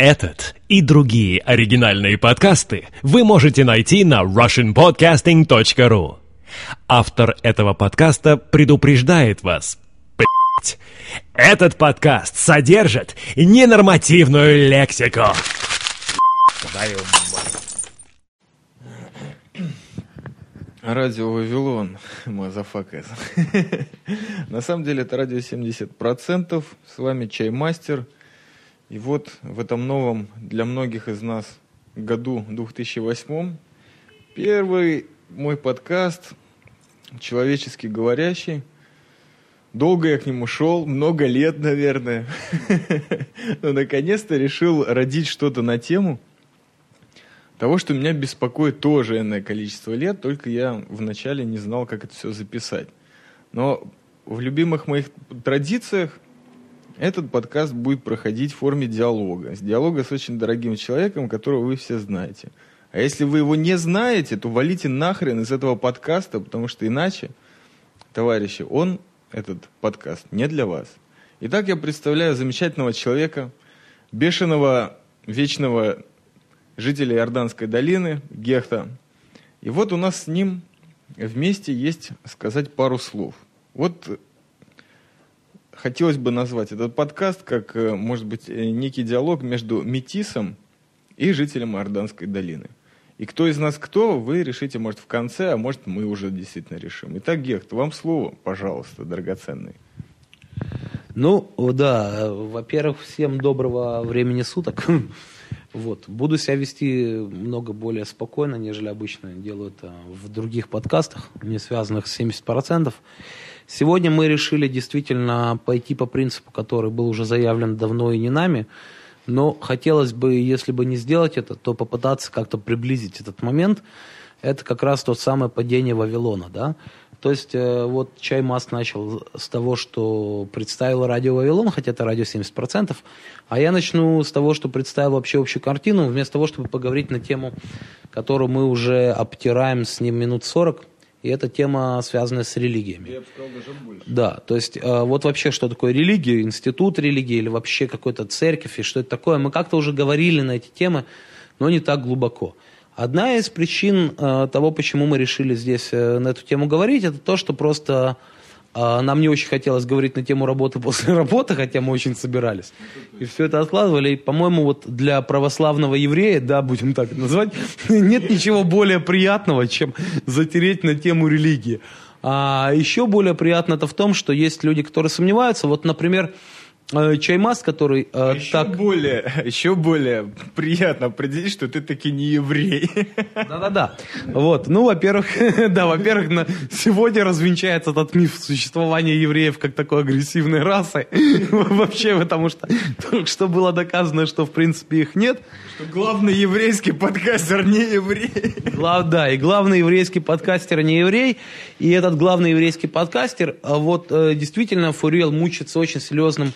Этот и другие оригинальные подкасты вы можете найти на russianpodcasting.ru. Автор этого подкаста предупреждает вас. Этот подкаст содержит ненормативную лексику. Твою Радио Вавилон, мазафакас. На самом деле это радио 70%. С вами Чаймастер. И вот в этом новом для многих из нас году 2008 первый мой подкаст человечески говорящий. Долго я к нему шел, много лет, наверное. Но наконец-то решил родить что-то на тему – того, что меня беспокоит тоже энное количество лет, только я вначале не знал, как это все записать. Но в любимых моих традициях этот подкаст будет проходить в форме диалога. С диалога с очень дорогим человеком, которого вы все знаете. А если вы его не знаете, то валите нахрен из этого подкаста, потому что иначе, товарищи, он, этот подкаст, не для вас. Итак, я представляю замечательного человека, бешеного, вечного жителя Иорданской долины, Гехта. И вот у нас с ним вместе есть сказать пару слов. Вот хотелось бы назвать этот подкаст как, э, может быть, э, некий диалог между метисом и жителем Иорданской долины. И кто из нас кто, вы решите, может, в конце, а может, мы уже действительно решим. Итак, Гехт, вам слово, пожалуйста, драгоценный. Ну, да, во-первых, всем доброго времени суток. Вот. Буду себя вести много более спокойно, нежели обычно делаю это в других подкастах, не связанных с 70%. Сегодня мы решили действительно пойти по принципу, который был уже заявлен давно и не нами, но хотелось бы, если бы не сделать это, то попытаться как-то приблизить этот момент. Это как раз то самое падение Вавилона, да, то есть э, вот Чаймас начал с того, что представил радио Вавилон, хотя это радио 70%, а я начну с того, что представил вообще общую картину, вместо того, чтобы поговорить на тему, которую мы уже обтираем с ним минут 40, и эта тема связана с религиями. Я бы сказал, даже больше. Да, то есть э, вот вообще, что такое религия, институт религии или вообще какой-то церковь, и что это такое, мы как-то уже говорили на эти темы, но не так глубоко. Одна из причин э, того, почему мы решили здесь э, на эту тему говорить, это то, что просто нам не очень хотелось говорить на тему работы после работы, хотя мы очень собирались. И все это откладывали. И, по-моему, вот для православного еврея, да, будем так это называть, нет ничего более приятного, чем затереть на тему религии. А еще более приятно это в том, что есть люди, которые сомневаются. Вот, например, чаймас, который э, еще так... Более, еще более приятно определить, что ты таки не еврей. Да-да-да. Вот. Ну, во-первых, да, во-первых, на... сегодня развенчается этот миф существования евреев как такой агрессивной расы. Вообще, потому что только что было доказано, что в принципе их нет. Что главный еврейский подкастер не еврей. Глав, да, и главный еврейский подкастер не еврей. И этот главный еврейский подкастер, а вот э, действительно, Фурел мучится очень серьезным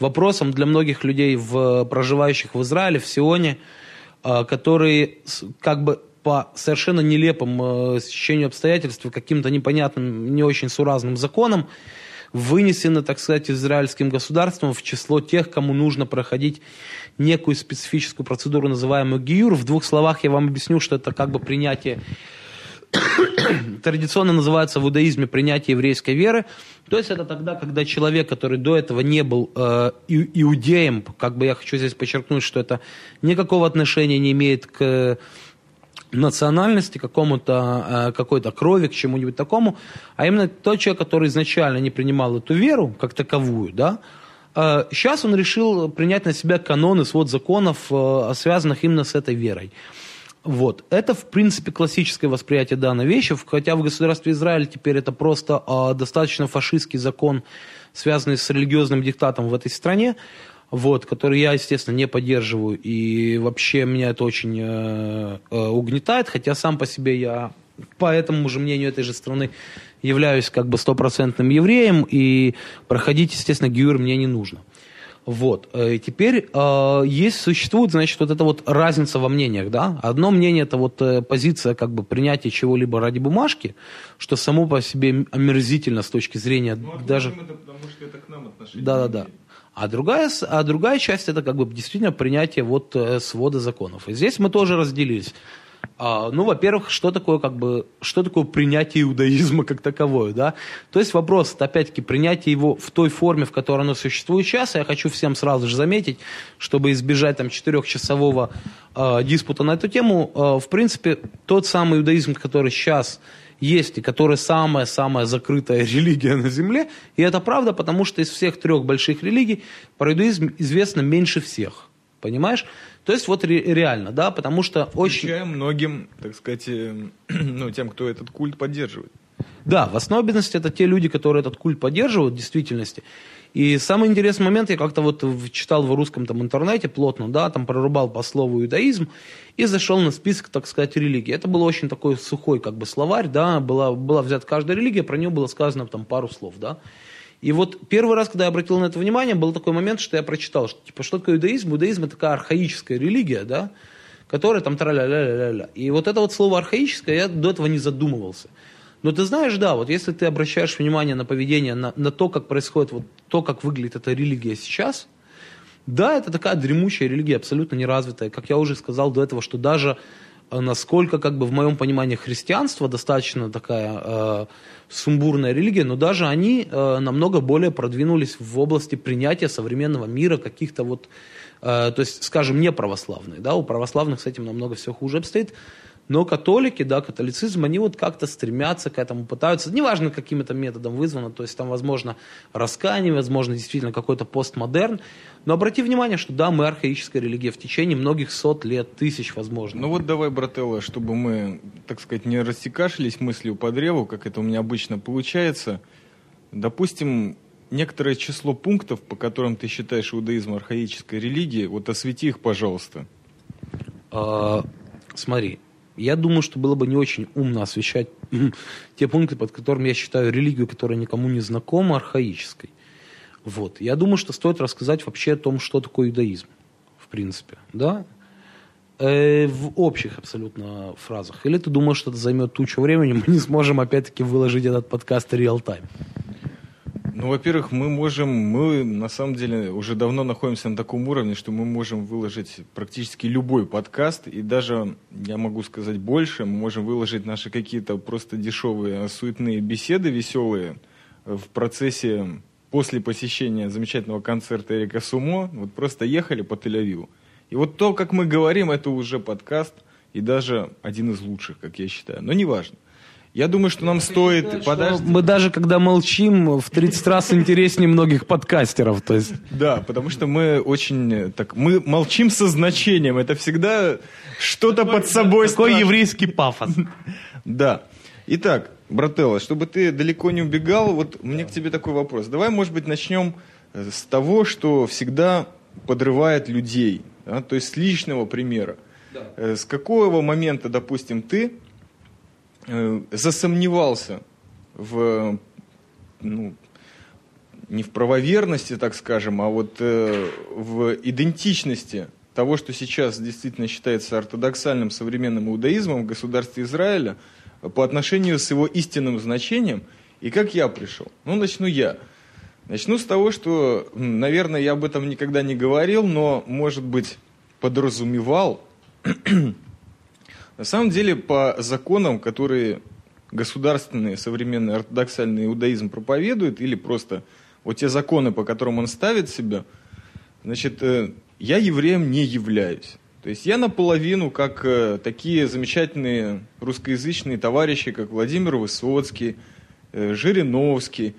вопросом для многих людей, в, проживающих в Израиле, в Сионе, э, которые как бы по совершенно нелепым э, стечению обстоятельств, каким-то непонятным, не очень суразным законам, вынесены, так сказать, израильским государством в число тех, кому нужно проходить некую специфическую процедуру, называемую гиюр. В двух словах я вам объясню, что это как бы принятие традиционно называется в иудаизме принятие еврейской веры. То есть это тогда, когда человек, который до этого не был э, иудеем, как бы я хочу здесь подчеркнуть, что это никакого отношения не имеет к национальности, какому-то, э, какой-то крови, к чему-нибудь такому, а именно тот человек, который изначально не принимал эту веру как таковую, да, э, сейчас он решил принять на себя каноны, свод законов, э, связанных именно с этой верой. Вот. Это, в принципе, классическое восприятие данной вещи, хотя в государстве Израиль теперь это просто э, достаточно фашистский закон, связанный с религиозным диктатом в этой стране, вот, который я, естественно, не поддерживаю, и вообще меня это очень э, э, угнетает, хотя сам по себе я по этому же мнению этой же страны являюсь как бы стопроцентным евреем, и проходить, естественно, гюр мне не нужно. Вот. Э, и теперь э, есть, существует, значит, вот эта вот разница во мнениях, да. Одно мнение это вот э, позиция как бы принятия чего-либо ради бумажки, что само по себе омерзительно с точки зрения ну, даже... Это, потому что это к нам отношение. Да-да-да. А другая, а другая часть это как бы действительно принятие вот э, свода законов. И здесь мы тоже разделились. А, ну, во-первых, что такое как бы, что такое принятие иудаизма как таковое, да? То есть вопрос, опять-таки принятие его в той форме, в которой оно существует сейчас. Я хочу всем сразу же заметить, чтобы избежать там четырехчасового э, диспута на эту тему, э, в принципе, тот самый иудаизм, который сейчас есть и который самая-самая закрытая религия на Земле. И это правда, потому что из всех трех больших религий про иудаизм известно меньше всех. Понимаешь? То есть вот ре- реально, да, потому что очень... Включая многим, так сказать, э, ну, тем, кто этот культ поддерживает. Да, в основе это те люди, которые этот культ поддерживают в действительности. И самый интересный момент, я как-то вот читал в русском там интернете плотно, да, там прорубал по слову иудаизм и зашел на список, так сказать, религий. Это был очень такой сухой как бы словарь, да, была, была взята каждая религия, про нее было сказано там пару слов, да. И вот первый раз, когда я обратил на это внимание, был такой момент, что я прочитал, что типа, что такое иудаизм? Иудаизм это такая архаическая религия, да, которая там тра-ля-ля-ля-ля. И вот это вот слово архаическое, я до этого не задумывался. Но ты знаешь, да, вот если ты обращаешь внимание на поведение, на, на то, как происходит, вот то, как выглядит эта религия сейчас, да, это такая дремучая религия, абсолютно неразвитая. Как я уже сказал до этого, что даже насколько, как бы, в моем понимании, христианство достаточно такая э, сумбурная религия, но даже они э, намного более продвинулись в области принятия современного мира, каких-то вот, э, то есть, скажем, не православные, да, у православных с этим намного все хуже обстоит, но католики, да, католицизм, они вот как-то стремятся к этому, пытаются, неважно, каким это методом вызвано, то есть там, возможно, раскаяние, возможно, действительно какой-то постмодерн, но обрати внимание, что да, мы архаическая религия в течение многих сот лет, тысяч, возможно. Ну вот давай, брателло, чтобы мы, так сказать, не растекашились мыслью по древу, как это у меня обычно получается. Допустим, некоторое число пунктов, по которым ты считаешь иудаизм архаической религией, вот освети их, пожалуйста. А, смотри, я думаю, что было бы не очень умно освещать те пункты, под которыми я считаю религию, которая никому не знакома, архаической. Вот. Я думаю, что стоит рассказать вообще о том, что такое иудаизм, в принципе, да? Э, в общих абсолютно фразах. Или ты думаешь, что это займет тучу времени, мы не сможем опять-таки выложить этот подкаст реал-тайм? Ну, во-первых, мы можем, мы на самом деле уже давно находимся на таком уровне, что мы можем выложить практически любой подкаст, и даже, я могу сказать больше, мы можем выложить наши какие-то просто дешевые суетные беседы веселые в процессе после посещения замечательного концерта Эрика Сумо, вот просто ехали по Тель-Авиву. И вот то, как мы говорим, это уже подкаст, и даже один из лучших, как я считаю. Но неважно. Я думаю, что нам стоит подождать. Мы даже когда молчим, в 30 раз интереснее многих подкастеров. То есть Да, потому что мы очень э, так мы молчим со значением. Это всегда что-то под собой. такой еврейский пафос. Да. Итак, брателло, чтобы ты далеко не убегал, вот мне к тебе такой вопрос. Давай, может быть, начнем э, с того, что всегда подрывает людей, да, то есть с личного примера. Э, С какого момента, допустим, ты засомневался в, ну, не в правоверности, так скажем, а вот э, в идентичности того, что сейчас действительно считается ортодоксальным современным иудаизмом в государстве Израиля э, по отношению с его истинным значением, и как я пришел. Ну, начну я. Начну с того, что, наверное, я об этом никогда не говорил, но, может быть, подразумевал. На самом деле, по законам, которые государственный современный ортодоксальный иудаизм проповедует, или просто вот те законы, по которым он ставит себя, значит, э, я евреем не являюсь. То есть я наполовину, как э, такие замечательные русскоязычные товарищи, как Владимир Высоцкий, э, Жириновский,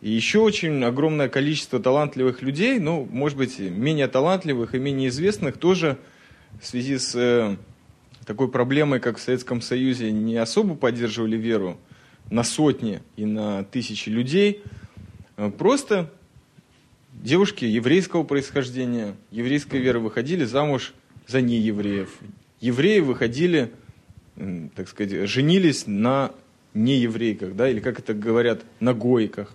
и еще очень огромное количество талантливых людей, ну, может быть, менее талантливых и менее известных, тоже в связи с такой проблемой, как в Советском Союзе, не особо поддерживали веру на сотни и на тысячи людей. Э, Просто девушки еврейского происхождения, еврейской веры выходили замуж за неевреев. Евреи выходили, так сказать, женились на нееврейках, да, или как это говорят, на гойках.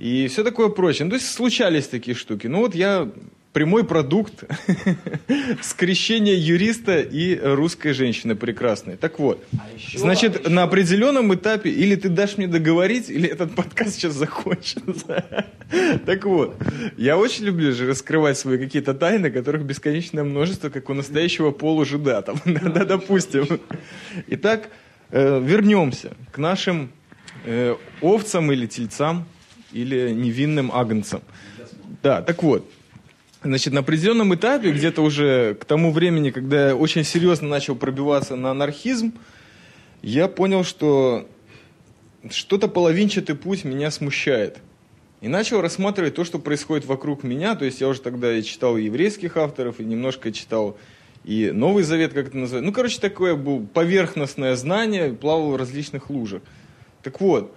И все такое прочее. Ну, то есть случались такие штуки. Ну вот я прямой продукт скрещения юриста и русской женщины прекрасной. Так вот, А еще- значит, еще- на определенном этапе или ты дашь мне договорить, или этот подкаст сейчас закончится. Так вот, я очень люблю же раскрывать свои какие-то тайны, которых бесконечное множество, как у настоящего полужида, там, да, допустим. Итак, э, вернемся к нашим э, овцам или тельцам, или невинным агнцам. Да, так вот, Значит, на определенном этапе, где-то уже к тому времени, когда я очень серьезно начал пробиваться на анархизм, я понял, что что-то половинчатый путь меня смущает. И начал рассматривать то, что происходит вокруг меня. То есть я уже тогда и читал и еврейских авторов, и немножко читал и Новый Завет, как это называется. Ну, короче, такое было поверхностное знание, плавал в различных лужах. Так вот,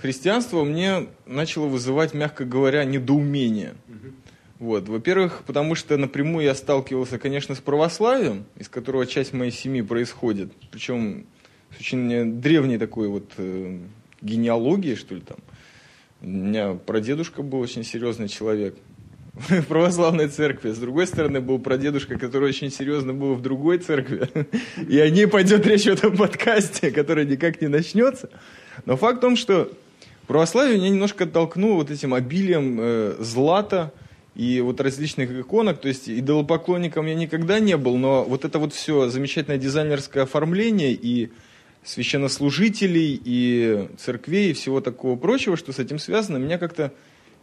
христианство мне начало вызывать, мягко говоря, недоумение. Вот. Во-первых, потому что напрямую я сталкивался, конечно, с православием, из которого часть моей семьи происходит. Причем с очень древней такой вот э, генеалогией, что ли, там. У меня прадедушка был очень серьезный человек в православной церкви. С другой стороны, был прадедушка, который очень серьезно был в другой церкви. И о ней пойдет речь в этом подкасте, который никак не начнется. Но факт в том, что православие меня немножко оттолкнуло вот этим обилием э, злата и вот различных иконок. То есть идолопоклонником я никогда не был, но вот это вот все замечательное дизайнерское оформление и священнослужителей, и церквей, и всего такого прочего, что с этим связано, меня как-то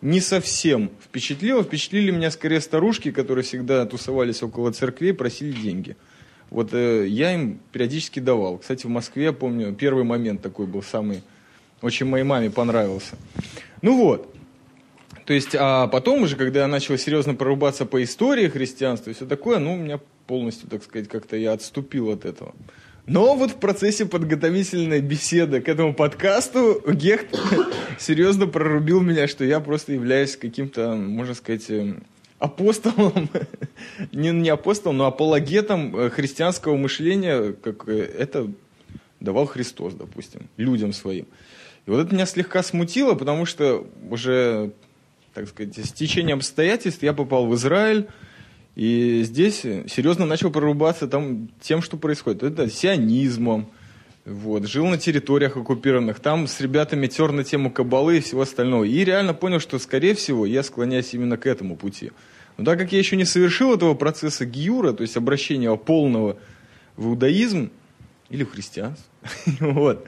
не совсем впечатлило. Впечатлили меня скорее старушки, которые всегда тусовались около церквей, просили деньги. Вот э, я им периодически давал. Кстати, в Москве, я помню, первый момент такой был самый, очень моей маме понравился. Ну вот. То есть, а потом уже, когда я начал серьезно прорубаться по истории христианства и все такое, ну, у меня полностью, так сказать, как-то я отступил от этого. Но вот в процессе подготовительной беседы к этому подкасту Гехт серьезно прорубил меня, что я просто являюсь каким-то, можно сказать, эм, апостолом, не, не апостолом, но апологетом э, христианского мышления, как э, это давал Христос, допустим, людям своим. И вот это меня слегка смутило, потому что уже, так сказать, с течением обстоятельств я попал в Израиль, и здесь серьезно начал прорубаться там тем, что происходит. Это сионизмом, вот, жил на территориях оккупированных, там с ребятами тер на тему кабалы и всего остального. И реально понял, что, скорее всего, я склоняюсь именно к этому пути. Но так как я еще не совершил этого процесса гиюра, то есть обращения полного в иудаизм или в христианство, вот,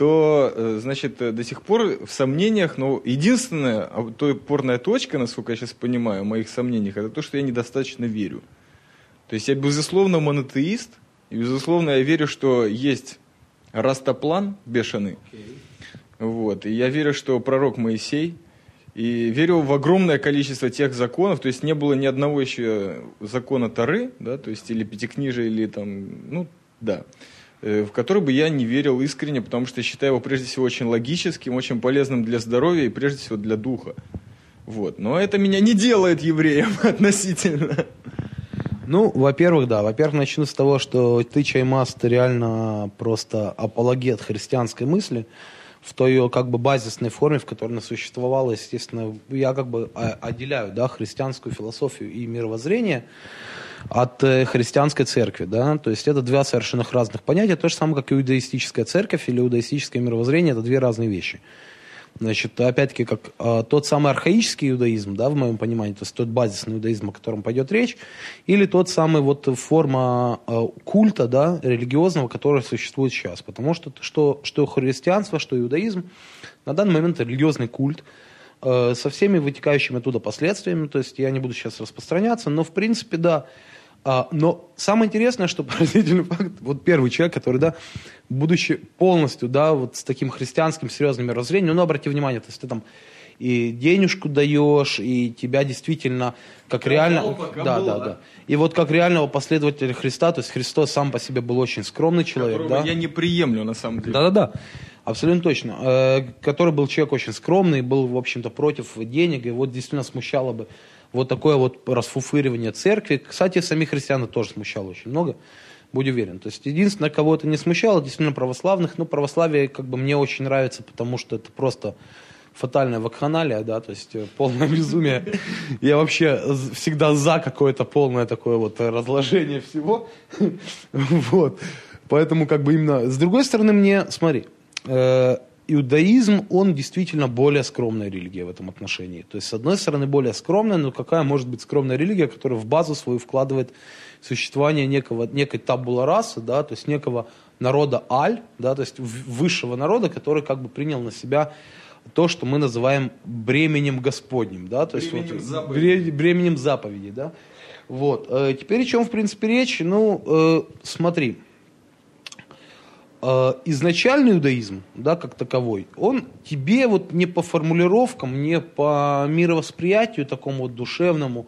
то, э, значит, э, до сих пор в сомнениях, но единственная а, то опорная точка, насколько я сейчас понимаю, в моих сомнениях, это то, что я недостаточно верю. То есть я, безусловно, монотеист, и, безусловно, я верю, что есть растоплан бешеный, вот, и я верю, что пророк Моисей, и верю в огромное количество тех законов, то есть не было ни одного еще закона Тары, да, то есть или Пятикнижия, или там, ну, да, в который бы я не верил искренне, потому что считаю его прежде всего очень логическим, очень полезным для здоровья и прежде всего для духа. Вот. Но это меня не делает евреем относительно. Ну, во-первых, да. Во-первых, начну с того, что ты, Чаймас, ты реально просто апологет христианской мысли в той ее как бы базисной форме, в которой она существовала, естественно, я как бы отделяю, да, христианскую философию и мировоззрение от э, христианской церкви, да, то есть это два совершенно разных понятия, то же самое, как иудаистическая церковь или иудаистическое мировоззрение, это две разные вещи. Значит, опять-таки, как э, тот самый архаический иудаизм, да, в моем понимании, то есть тот базисный иудаизм, о котором пойдет речь, или тот самый вот форма э, культа, да, религиозного, который существует сейчас. Потому что, что, что христианство, что иудаизм, на данный момент религиозный культ, э, со всеми вытекающими оттуда последствиями, то есть я не буду сейчас распространяться, но в принципе, да, а, но самое интересное, что поразительный факт, вот первый человек, который, да, будучи полностью, да, вот с таким христианским серьезным мировоззрением, ну, обрати внимание, то есть ты там и денежку даешь, и тебя действительно как реально... Да, было, да, да. да. И вот как реального последователя Христа, то есть Христос сам по себе был очень скромный человек, да. я не приемлю, на самом деле. Да-да-да, абсолютно точно. Э, Который был человек очень скромный, был, в общем-то, против денег, и вот действительно смущало бы вот такое вот расфуфыривание церкви. Кстати, самих христиан тоже смущало очень много, будь уверен. То есть единственное, кого это не смущало, действительно православных. Ну, православие как бы мне очень нравится, потому что это просто фатальная вакханалия, да, то есть э, полное безумие. Я вообще всегда за какое-то полное такое вот разложение всего. Вот. Поэтому как бы именно... С другой стороны, мне, смотри, иудаизм, он действительно более скромная религия в этом отношении. То есть, с одной стороны, более скромная, но какая может быть скромная религия, которая в базу свою вкладывает существование некого, некой табула расы, да, то есть некого народа аль, да, то есть высшего народа, который как бы принял на себя то, что мы называем бременем Господним, да, то есть бременем, вот, заповеди. бременем заповеди, да. Вот. Э, теперь о чем, в принципе, речь? Ну, э, смотри, э, изначальный иудаизм, да, как таковой, он тебе вот не по формулировкам, не по мировосприятию такому вот душевному,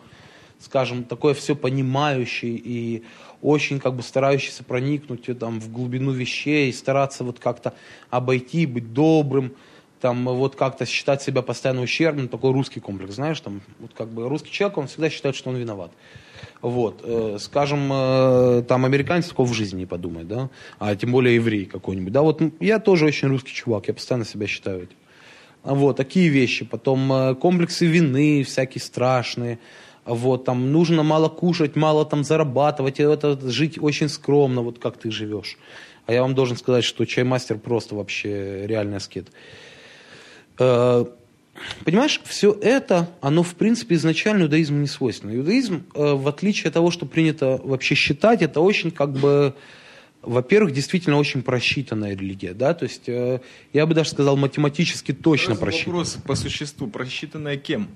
скажем, такое все понимающий и очень как бы старающийся проникнуть там, в глубину вещей, стараться вот как-то обойти, быть добрым, там вот как-то считать себя постоянно ущербным, такой русский комплекс, знаешь, там вот как бы русский человек, он всегда считает, что он виноват. Вот, э, скажем, э, там американец такого в жизни не подумает, да, а тем более еврей какой-нибудь, да, вот я тоже очень русский чувак, я постоянно себя считаю этим. Вот, такие вещи. Потом э, комплексы вины всякие страшные. Вот, там нужно мало кушать, мало там зарабатывать, это жить очень скромно, вот как ты живешь. А я вам должен сказать, что чаймастер просто вообще реальный аскет. Э, понимаешь, все это, оно в принципе изначально иудаизму не свойственно. Иудаизм, э, в отличие от того, что принято вообще считать, это очень как бы, во-первых, действительно очень просчитанная религия, да, то есть э, я бы даже сказал математически точно просчитанная. Вопрос по существу, просчитанная кем?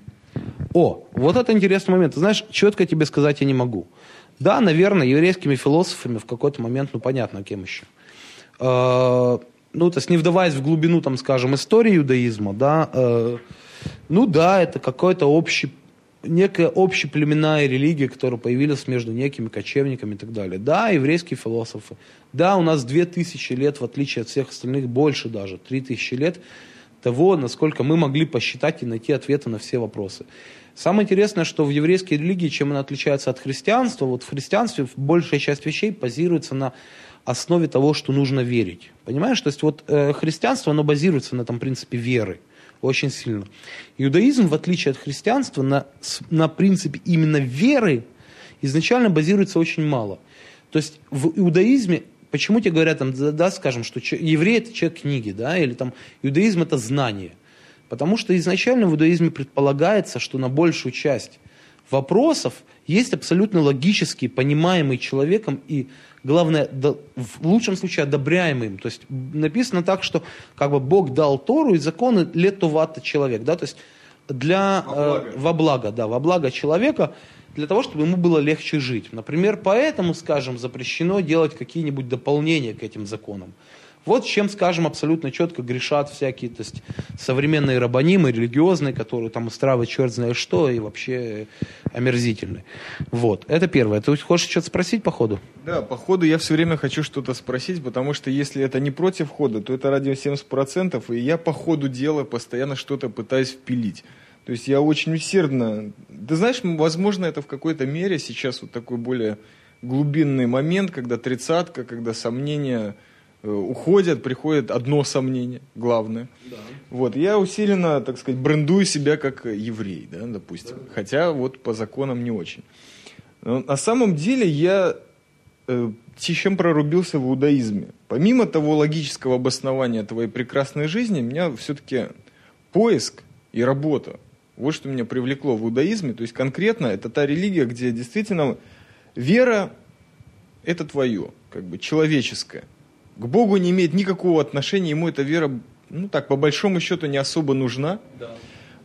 О, вот это интересный момент. Ты знаешь, четко тебе сказать я не могу. Да, наверное, еврейскими философами в какой-то момент, ну понятно, кем еще. Ну, то есть не вдаваясь в глубину, там, скажем, истории иудаизма, да, э, ну да, это какой-то общий, некая общеплеменная религия, которая появилась между некими кочевниками и так далее. Да, еврейские философы. Да, у нас две тысячи лет, в отличие от всех остальных, больше даже, три тысячи лет того, насколько мы могли посчитать и найти ответы на все вопросы. Самое интересное, что в еврейской религии, чем она отличается от христианства, вот в христианстве большая часть вещей базируется на основе того, что нужно верить. Понимаешь? То есть вот э, христианство, оно базируется на этом принципе веры очень сильно. Иудаизм, в отличие от христианства, на, на принципе именно веры изначально базируется очень мало. То есть в иудаизме Почему тебе говорят, там, да, скажем, что еврей это человек книги, да, или там иудаизм это знание? Потому что изначально в иудаизме предполагается, что на большую часть вопросов есть абсолютно логический, понимаемый человеком и, главное, в лучшем случае одобряемым. То есть написано так, что как бы Бог дал Тору и законы летувата человек, да, то есть для, во благо. Э, во благо, да, во благо человека – для того, чтобы ему было легче жить. Например, поэтому, скажем, запрещено делать какие-нибудь дополнения к этим законам. Вот чем, скажем, абсолютно четко грешат всякие то есть, современные рабонимы, религиозные, которые там устраивают черт знает что и вообще омерзительные. Вот, это первое. Ты хочешь что-то спросить по ходу? Да, по ходу я все время хочу что-то спросить, потому что если это не против хода, то это радио 70%, и я по ходу дела постоянно что-то пытаюсь впилить. То есть я очень усердно... Ты знаешь, возможно, это в какой-то мере сейчас вот такой более глубинный момент, когда тридцатка, когда сомнения уходят, приходит одно сомнение, главное. Да. Вот, я усиленно, так сказать, брендую себя как еврей, да, допустим. Да. Хотя вот по законам не очень. Но на самом деле я э, чем прорубился в иудаизме. Помимо того логического обоснования твоей прекрасной жизни, меня все-таки поиск и работа вот что меня привлекло в иудаизме. То есть конкретно это та религия, где действительно вера – это твое, как бы человеческое. К Богу не имеет никакого отношения, ему эта вера, ну так, по большому счету не особо нужна. Да.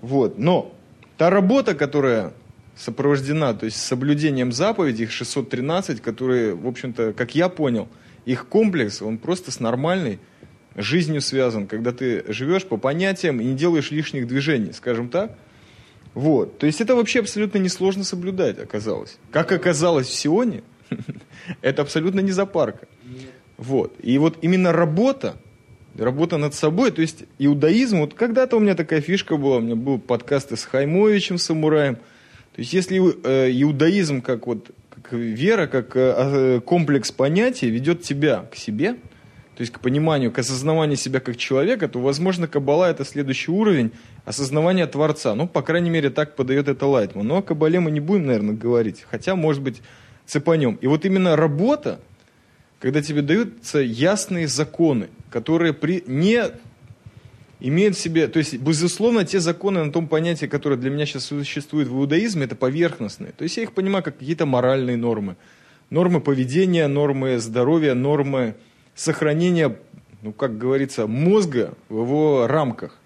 Вот. Но та работа, которая сопровождена, то есть соблюдением заповедей, их 613, которые, в общем-то, как я понял, их комплекс, он просто с нормальной жизнью связан, когда ты живешь по понятиям и не делаешь лишних движений, скажем так, вот. То есть это вообще абсолютно несложно соблюдать, оказалось. Как оказалось в Сионе, это абсолютно не запарка. Вот. И вот именно работа, работа над собой, то есть иудаизм, вот когда-то у меня такая фишка была, у меня был подкаст с Хаймовичем, самураем. То есть если э, иудаизм как вот как вера, как э, комплекс понятий ведет тебя к себе, то есть к пониманию, к осознаванию себя как человека, то, возможно, Каббала – это следующий уровень осознавания Творца. Ну, по крайней мере, так подает это Лайтман. Но о Каббале мы не будем, наверное, говорить. Хотя, может быть, цепанем. И вот именно работа, когда тебе даются ясные законы, которые при, не имеют в себе, то есть, безусловно, те законы на том понятии, которые для меня сейчас существуют в иудаизме, это поверхностные. То есть я их понимаю как какие-то моральные нормы. Нормы поведения, нормы здоровья, нормы сохранения, ну, как говорится, мозга в его рамках,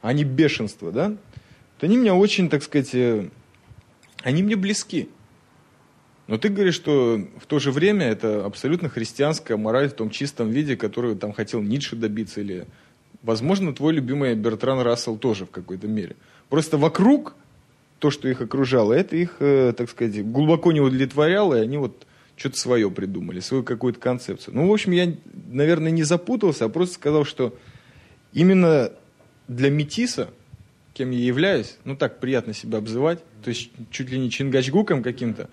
а не бешенство, да? Вот они меня очень, так сказать, э, они мне близки. Но ты говоришь, что в то же время это абсолютно христианская мораль в том чистом виде, которую там хотел Ницше добиться, или, возможно, твой любимый Бертран Рассел тоже в какой-то мере. Просто вокруг то, что их окружало, это их, э, так сказать, глубоко не удовлетворяло, и они вот что-то свое придумали, свою какую-то концепцию. Ну, в общем, я, наверное, не запутался, а просто сказал, что именно для метиса, кем я являюсь, ну так приятно себя обзывать, то есть чуть ли не чингачгуком каким-то,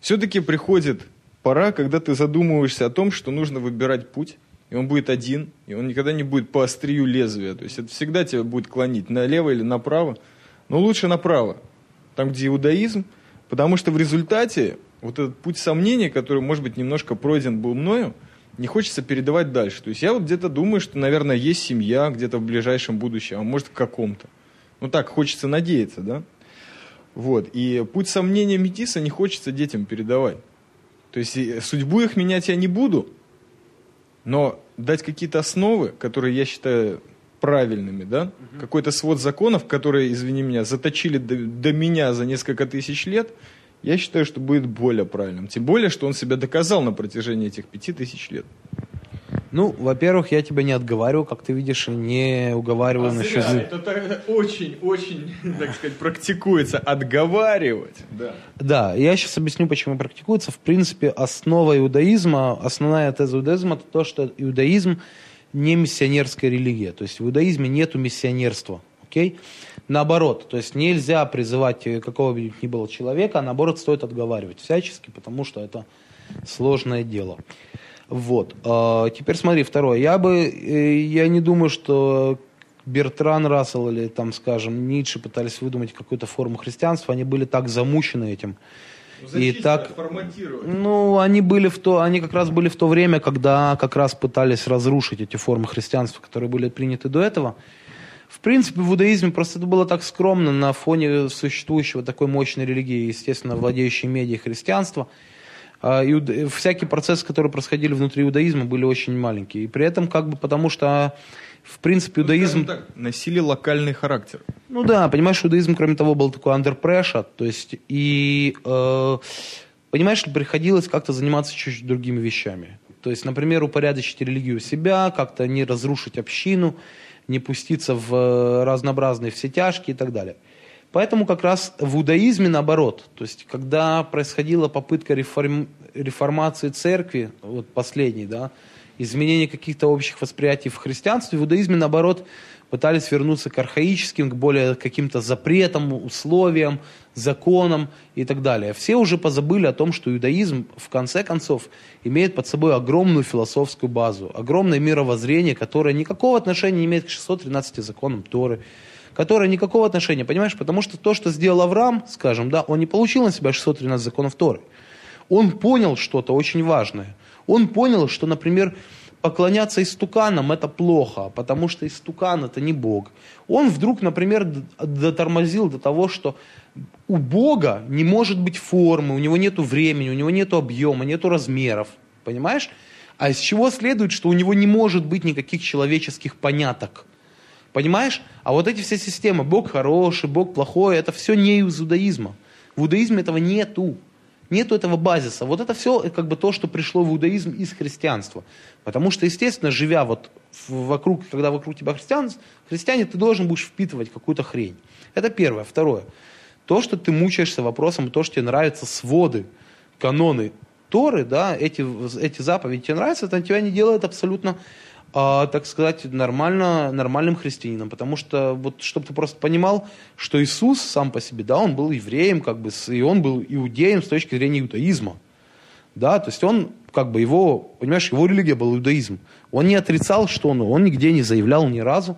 все-таки приходит пора, когда ты задумываешься о том, что нужно выбирать путь, и он будет один, и он никогда не будет по острию лезвия. То есть это всегда тебя будет клонить налево или направо, но лучше направо, там, где иудаизм, потому что в результате вот этот путь сомнения, который, может быть, немножко пройден был мною, не хочется передавать дальше. То есть я вот где-то думаю, что, наверное, есть семья где-то в ближайшем будущем, а может в каком-то. Ну так, хочется надеяться, да? Вот. И путь сомнения метиса не хочется детям передавать. То есть судьбу их менять я не буду, но дать какие-то основы, которые я считаю правильными, да, угу. какой-то свод законов, которые, извини меня, заточили до, до меня за несколько тысяч лет, я считаю, что будет более правильным. Тем более, что он себя доказал на протяжении этих пяти тысяч лет. Ну, во-первых, я тебя не отговариваю, как ты видишь, и не уговариваю а насчет... Зря. Это очень-очень, так сказать, практикуется. Отговаривать. Да. да, я сейчас объясню, почему практикуется. В принципе, основа иудаизма, основная теза иудаизма, это то, что иудаизм не миссионерская религия. То есть в иудаизме нету миссионерства. Окей? Наоборот, то есть нельзя призывать какого бы ни было человека, а наоборот стоит отговаривать всячески, потому что это сложное дело. Вот. А, теперь смотри, второе. Я бы, э, я не думаю, что Бертран Рассел или, там, скажем, Ницше пытались выдумать какую-то форму христианства, они были так замучены этим. Ну, и так, ну, они были в то, они как раз были в то время, когда как раз пытались разрушить эти формы христианства, которые были приняты до этого. В принципе, в иудаизме просто это было так скромно на фоне существующего такой мощной религии, естественно, владеющей медиа христианства – а, иуда... всякие процессы, которые происходили внутри иудаизма, были очень маленькие. И при этом, как бы, потому что, в принципе, ну, иудаизм... так, носили локальный характер. Ну да, понимаешь, иудаизм, кроме того, был такой under pressure, то есть, и, э, понимаешь, приходилось как-то заниматься чуть-чуть другими вещами. То есть, например, упорядочить религию себя, как-то не разрушить общину, не пуститься в э, разнообразные все тяжкие и так далее. Поэтому как раз в иудаизме наоборот. То есть, когда происходила попытка реформ, реформации церкви, вот последней, да, изменения каких-то общих восприятий в христианстве, в иудаизме наоборот пытались вернуться к архаическим, к более каким-то запретам, условиям, законам и так далее. Все уже позабыли о том, что иудаизм в конце концов имеет под собой огромную философскую базу, огромное мировоззрение, которое никакого отношения не имеет к 613 законам Торы, которая никакого отношения, понимаешь? Потому что то, что сделал Авраам, скажем, да, он не получил на себя 613 законов Торы. Он понял что-то очень важное. Он понял, что, например, поклоняться истуканам это плохо, потому что истукан это не Бог. Он вдруг, например, дотормозил до того, что у Бога не может быть формы, у него нет времени, у него нет объема, нет размеров. Понимаешь? А из чего следует, что у него не может быть никаких человеческих поняток. Понимаешь? А вот эти все системы, Бог хороший, Бог плохой, это все не из иудаизма. В иудаизме этого нету. Нету этого базиса. Вот это все как бы то, что пришло в иудаизм из христианства. Потому что, естественно, живя вот вокруг, когда вокруг тебя христиан, христиане, ты должен будешь впитывать какую-то хрень. Это первое. Второе. То, что ты мучаешься вопросом, то, что тебе нравятся своды, каноны Торы, да, эти, эти заповеди тебе нравятся, это тебя не делает абсолютно а, так сказать, нормально, нормальным христианином. Потому что, вот, чтобы ты просто понимал, что Иисус сам по себе, да, он был евреем, как бы, и он был иудеем с точки зрения иудаизма. Да, то есть он как бы его, понимаешь, его религия был иудаизм. Он не отрицал, что он, он нигде не заявлял ни разу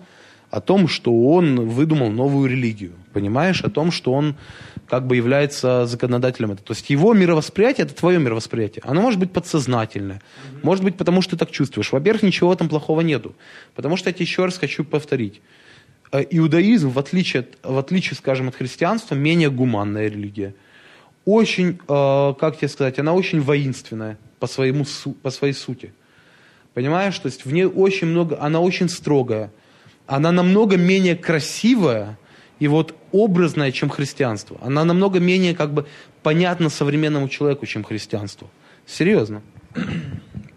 о том, что он выдумал новую религию. Понимаешь? О том, что он как бы является законодателем. этого. То есть его мировосприятие, это твое мировосприятие. Оно может быть подсознательное. Mm-hmm. Может быть, потому что ты так чувствуешь. Во-первых, ничего этом плохого нету. Потому что я тебе еще раз хочу повторить. Э, иудаизм, в отличие, в отличие, скажем, от христианства, менее гуманная религия. Очень, э, как тебе сказать, она очень воинственная по, своему, по своей сути. Понимаешь? То есть в ней очень много, она очень строгая она намного менее красивая и вот образная, чем христианство. Она намного менее как бы понятна современному человеку, чем христианство. Серьезно.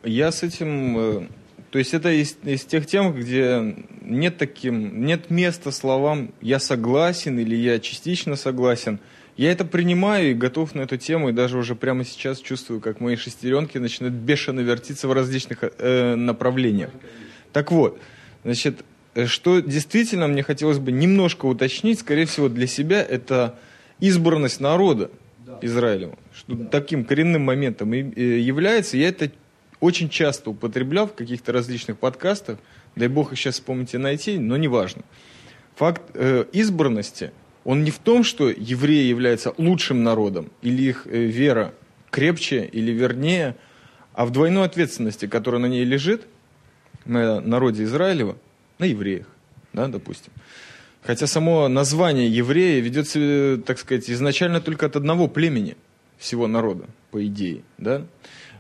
Я с этим... Э, то есть это из, из тех тем, где нет, таким, нет места словам «я согласен» или «я частично согласен». Я это принимаю и готов на эту тему, и даже уже прямо сейчас чувствую, как мои шестеренки начинают бешено вертиться в различных э, направлениях. Так вот, значит, Э, что действительно мне хотелось бы немножко уточнить, скорее всего, для себя, это избранность народа да. Израилева. Что да. таким коренным моментом э, является. Я это очень часто употреблял в каких-то различных подкастах. Дай бог их сейчас вспомните найти, но неважно. Факт э, избранности, он не в том, что евреи являются лучшим народом, или их э, вера крепче или вернее, а в двойной ответственности, которая на ней лежит, на народе Израилева, на евреях, да, допустим. Хотя само название еврея ведется, так сказать, изначально только от одного племени всего народа, по идее, да.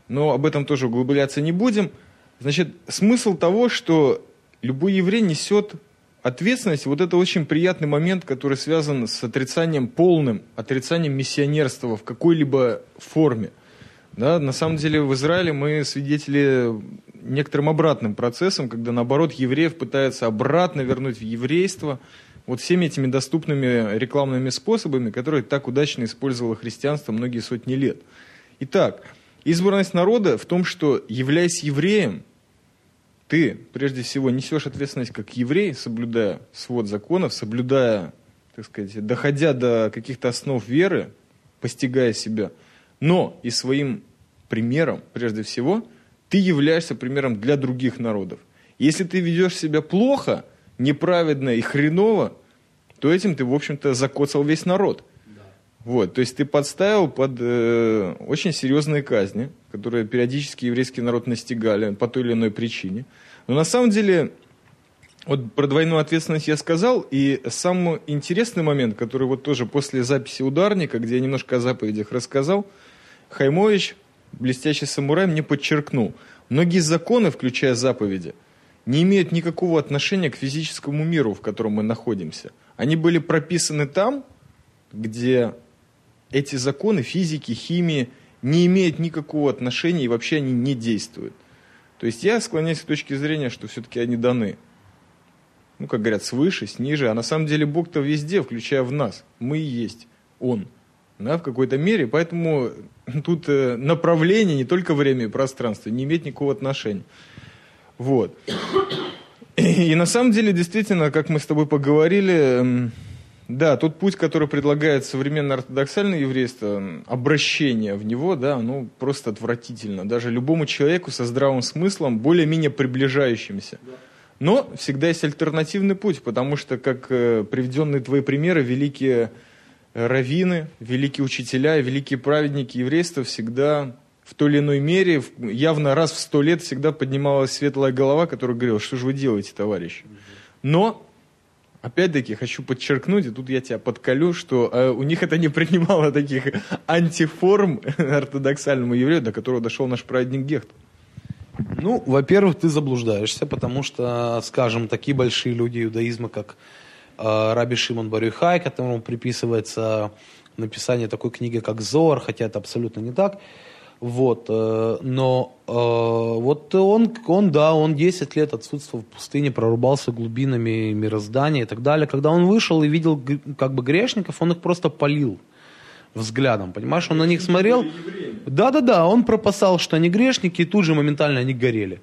Но об этом тоже углубляться не будем. Значит, смысл того, что любой еврей несет ответственность, вот это очень приятный момент, который связан с отрицанием, полным отрицанием миссионерства в какой-либо форме. Да, на самом деле в Израиле мы свидетели некоторым обратным процессом, когда наоборот евреев пытаются обратно вернуть в еврейство вот всеми этими доступными рекламными способами, которые так удачно использовало христианство многие сотни лет. Итак, избранность народа в том, что, являясь евреем, ты, прежде всего, несешь ответственность как еврей, соблюдая свод законов, соблюдая, так сказать, доходя до каких-то основ веры, постигая себя, но и своим примером, прежде всего, ты являешься примером для других народов. Если ты ведешь себя плохо, неправедно и хреново, то этим ты, в общем-то, закоцал весь народ. Да. Вот, то есть ты подставил под э, очень серьезные казни, которые периодически еврейский народ настигали по той или иной причине. Но на самом деле, вот про двойную ответственность я сказал, и самый интересный момент, который вот тоже после записи ударника, где я немножко о заповедях рассказал, Хаймович блестящий самурай мне подчеркнул, многие законы, включая заповеди, не имеют никакого отношения к физическому миру, в котором мы находимся. Они были прописаны там, где эти законы физики, химии не имеют никакого отношения и вообще они не действуют. То есть я склоняюсь к точке зрения, что все-таки они даны. Ну, как говорят, свыше, сниже. А на самом деле Бог-то везде, включая в нас. Мы и есть Он да, в какой-то мере, поэтому тут э, направление, не только время и пространство, не имеет никакого отношения. Вот. И, на самом деле, действительно, как мы с тобой поговорили, эм, да, тот путь, который предлагает современное ортодоксальное еврейство, обращение в него, да, ну просто отвратительно. Даже любому человеку со здравым смыслом, более-менее приближающимся. Но всегда есть альтернативный путь, потому что, как э, приведенные твои примеры, великие раввины, великие учителя великие праведники еврейства всегда в той или иной мере, явно раз в сто лет всегда поднималась светлая голова, которая говорила, что же вы делаете, товарищи. Но, опять-таки, хочу подчеркнуть, и тут я тебя подколю, что э, у них это не принимало таких антиформ ортодоксальному еврею, до которого дошел наш праведник Гехт. Ну, во-первых, ты заблуждаешься, потому что, скажем, такие большие люди иудаизма, как Раби Шимон Барюхай, которому приписывается написание такой книги, как Зор, хотя это абсолютно не так. Вот, э, но э, вот он, он, да, он 10 лет отсутствовал в пустыне, прорубался глубинами мироздания и так далее. Когда он вышел и видел как бы грешников, он их просто полил взглядом, понимаешь? Он на них смотрел. Да-да-да, он пропасал, что они грешники, и тут же моментально они горели.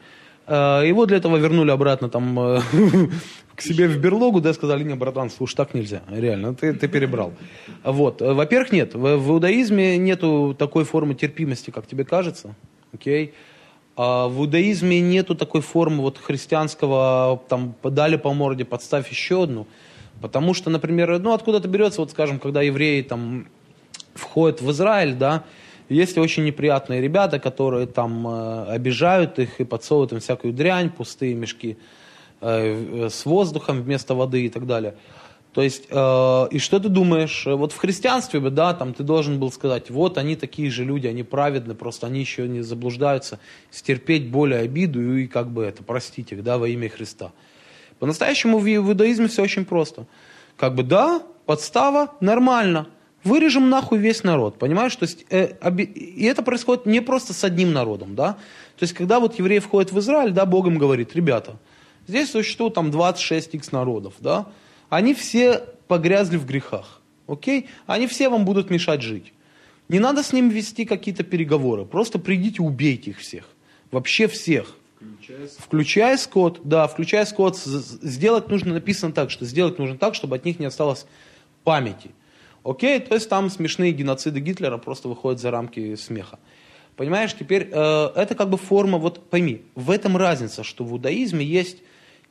Его для этого вернули обратно там к себе в берлогу, да, сказали, не, братан, слушай, так нельзя, реально, ты, ты перебрал. Вот, во-первых, нет, в, в иудаизме нету такой формы терпимости, как тебе кажется, Окей? А в иудаизме нету такой формы вот христианского, там, подали по морде, подставь еще одну. Потому что, например, ну, откуда-то берется, вот, скажем, когда евреи там входят в Израиль, да, есть очень неприятные ребята, которые там э, обижают их и подсовывают им всякую дрянь, пустые мешки э, с воздухом вместо воды и так далее. То есть, э, и что ты думаешь? Вот в христианстве, да, там ты должен был сказать, вот они такие же люди, они праведны, просто они еще не заблуждаются, стерпеть боль и обиду и как бы это, простить их, да, во имя Христа. По-настоящему в иудаизме все очень просто. Как бы, да, подстава, нормально, вырежем нахуй весь народ, понимаешь? То есть, э, оби... и это происходит не просто с одним народом, да. То есть, когда вот евреи входят в Израиль, да, Бог им говорит, ребята, здесь существует там 26 x народов, да, они все погрязли в грехах. Окей? Они все вам будут мешать жить. Не надо с ними вести какие-то переговоры. Просто придите, убейте их всех. Вообще всех. Включая, включая скот, да, включая скот, сделать нужно, написано так, что сделать нужно так, чтобы от них не осталось памяти. Окей, то есть там смешные геноциды Гитлера просто выходят за рамки смеха. Понимаешь, теперь э, это как бы форма, вот пойми, в этом разница, что в иудаизме есть